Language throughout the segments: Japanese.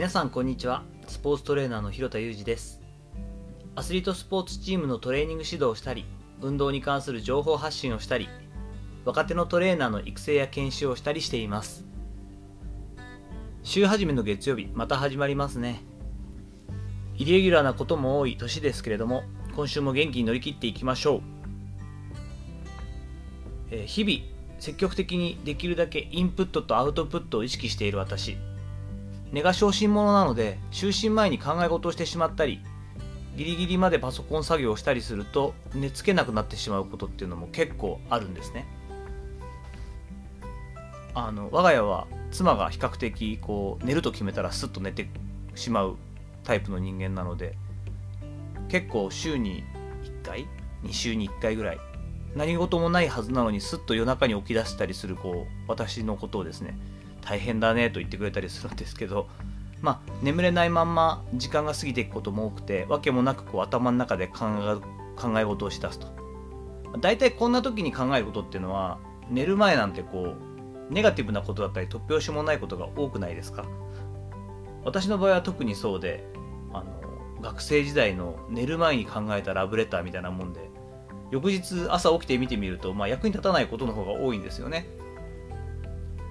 皆さんこんにちは。スポーツトレーナーの広田裕二です。アスリートスポーツチームのトレーニング指導をしたり運動に関する情報発信をしたり若手のトレーナーの育成や研修をしたりしています。週始めの月曜日また始まりますね。イレギュラーなことも多い年ですけれども今週も元気に乗り切っていきましょう、えー日々積極的にできるだけインプットとアウトプットを意識している私。根が小心者なので就寝前に考え事をしてしまったりギリギリまでパソコン作業をしたりすると寝つけなくなってしまうことっていうのも結構あるんですね。あの我が家は妻が比較的こう寝ると決めたらスッと寝てしまうタイプの人間なので結構週に1回2週に1回ぐらい何事もないはずなのにスッと夜中に起き出したりするこう私のことをですね大変だねと言ってくれたりするんですけどまあ眠れないまんま時間が過ぎていくことも多くてわけもなくこう頭の中で考え考え事をしだすと。大体こんな時に考えることっていうのは寝る前なんてこうネガティブなことだったり突拍子もないことが多くないですか。私の場合は特にそうであの学生時代の寝る前に考えたラブレターみたいなもんで翌日朝起きて見てみると、まあ、役に立たないことの方が多いんですよね。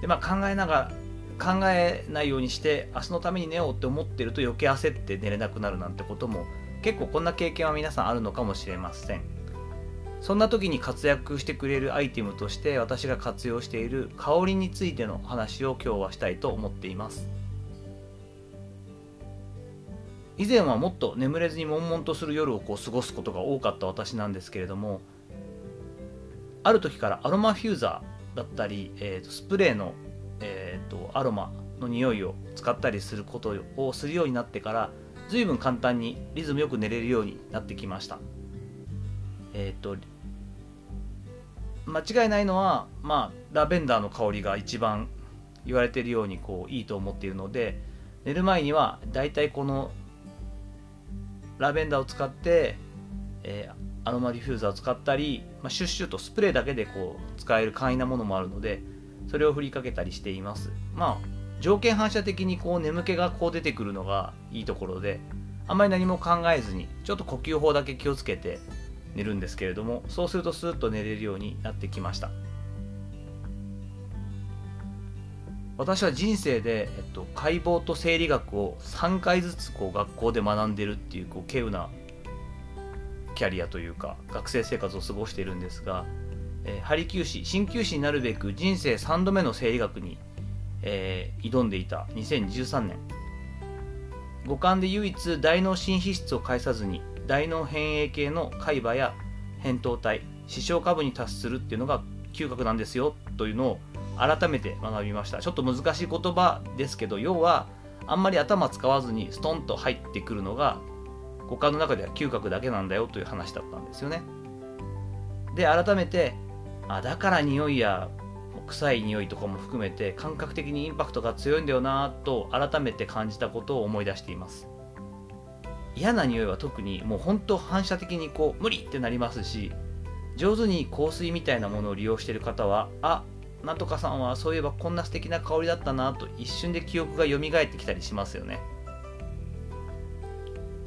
でまあ考えながら考えないようにして明日のために寝ようって思ってると余計焦って寝れなくなるなんてことも結構こんな経験は皆さんあるのかもしれません。そんな時に活躍してくれるアイテムとして私が活用している香りについての話を今日はしたいと思っています。以前はもっと眠れずに悶々とする夜をこう過ごすことが多かった私なんですけれどもある時からアロマフューザーだったり、えー、とスプレーの、えー、とアロマの匂いを使ったりすることをするようになってから随分簡単にリズムよく寝れるようになってきました。えっ、と間違いないのはまあラベンダーの香りが一番言われているようにこういいと思っているので寝る前にはだいたいこのラベンダーを使って、えーアロマディフューザーを使ったり、まあ、シュッシュとスプレーだけでこう使える簡易なものもあるのでそれを振りかけたりしています。まあ条件反射的にこう眠気がこう出てくるのがいいところであんまり何も考えずにちょっと呼吸法だけ気をつけて寝るんですけれどもそうするとスーッと寝れるようになってきました。私は人生で、えっと、解剖と生理学を3回ずつこう学校で学んでるっていうこう稀有なキャリアというか学生生活を過ごしているんですが、えー、ハリキュー士鍼灸師になるべく人生3度目の生理学に、えー挑んでいた2013年。五感で唯一大脳新皮質を介さずに大脳変影系の海馬や扁桃体視床下部に達するっていうのが嗅覚なんですよというのを改めて学びました。ちょっと難しい言葉ですけど要はあんまり頭使わずにストンと入ってくるのが五感の中では嗅覚だけなんだよという話だったんですよね。で改めてあだから匂いや臭い匂いとかも含めて感覚的にインパクトが強いんだよなと改めて感じたことを思い出しています。嫌な匂いは特にもう本当反射的にこう無理ってなりますし上手に香水みたいなものを利用してる方はあなんとかさんはそういえばこんな素敵な香りだったなと一瞬で記憶が蘇ってきたりしますよね。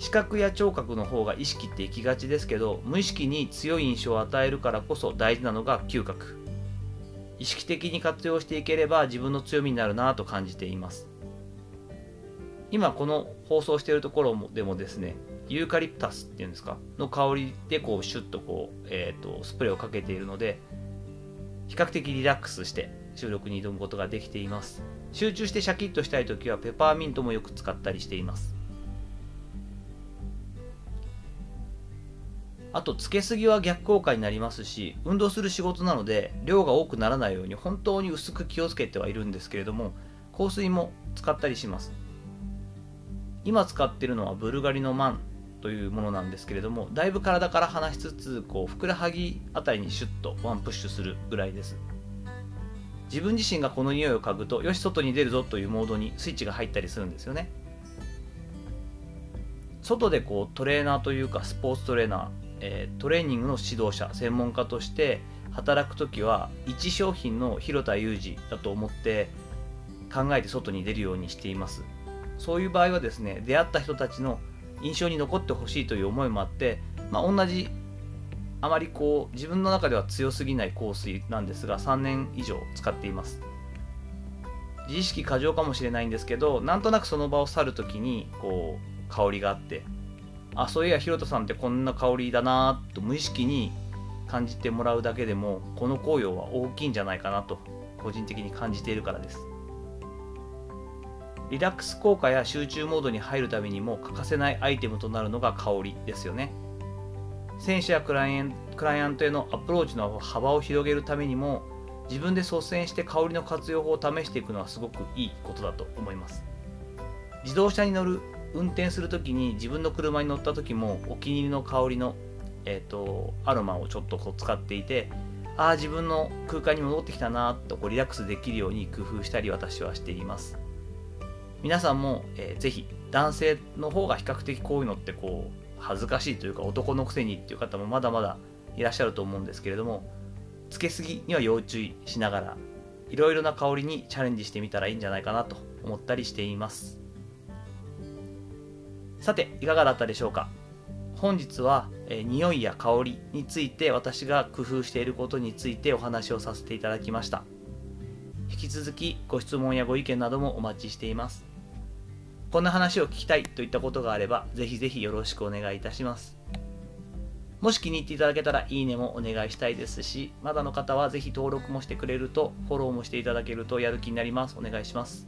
視覚や聴覚の方が意識っていきがちですけど無意識に強い印象を与えるからこそ大事なのが嗅覚。意識的に活用していければ自分の強みになるなと感じています。今この放送しているところでもですねユーカリプタスっていうんですか？の香りでこうシュッとこう、えー、とスプレーをかけているので比較的リラックスして収録に挑むことができています。集中してシャキッとしたい時はペパーミントもよく使ったりしています。あとつけすぎは逆効果になりますし運動する仕事なので量が多くならないように本当に薄く気をつけてはいるんですけれども香水も使ったりします。今使っているのはブルガリのマンというものなんですけれどもだいぶ体から離しつつこうふくらはぎあたりにシュッとワンプッシュするぐらいです。自分自身がこの匂いを嗅ぐとよし外に出るぞというモードにスイッチが入ったりするんですよね。外でこうトレーナーというかスポーツトレーナー、えートレーニングの指導者専門家として働く時は一商品の広田裕二だと思って考えて外に出るようにしています。そういう場合はですね出会った人たちの印象に残ってほしいという思いもあって、まあ、同じあまりこう自分の中では強すぎない香水なんですが3年以上使っています。自意識過剰かもしれないんですけどなんとなくその場を去る時にこう香りがあってあそういやひろたさんってこんな香りだなと無意識に感じてもらうだけでもこの紅葉は大きいんじゃないかなと個人的に感じているからです。リラックス効果や集中モードに入るためにも欠かせないアイテムとなるのが香りですよね。選手やクライアンクライアントへのアプローチの幅を広げるためにも自分で率先して香りの活用法を試していくのはすごくいいことだと思います。自動車に乗る運転する時に自分の車に乗った時もお気に入りの香りの、えーと、アロマをちょっとこう使っていてああ自分の空間に戻ってきたなとこうリラックスできるように工夫したり私はしています。皆さんも、えー、ぜひ男性の方が比較的こういうのってこう恥ずかしいというか男のくせにっていう方もまだまだいらっしゃると思うんですけれどもつけすぎには要注意しながらいろいろな香りにチャレンジしてみたらいいんじゃないかなと思ったりしています。さていかがだったでしょうか？本日は、えー、匂いや香りについて私が工夫していることについてお話をさせていただきました引き続きご質問やご意見などもお待ちしていますこんな話を聞きたいといったことがあれば、ぜひぜひよろしくお願いいたします。もし気に入っていただけたらいいねもお願いしたいですし、まだの方はぜひ登録もしてくれると、フォローもしていただけるとやる気になります。お願いします。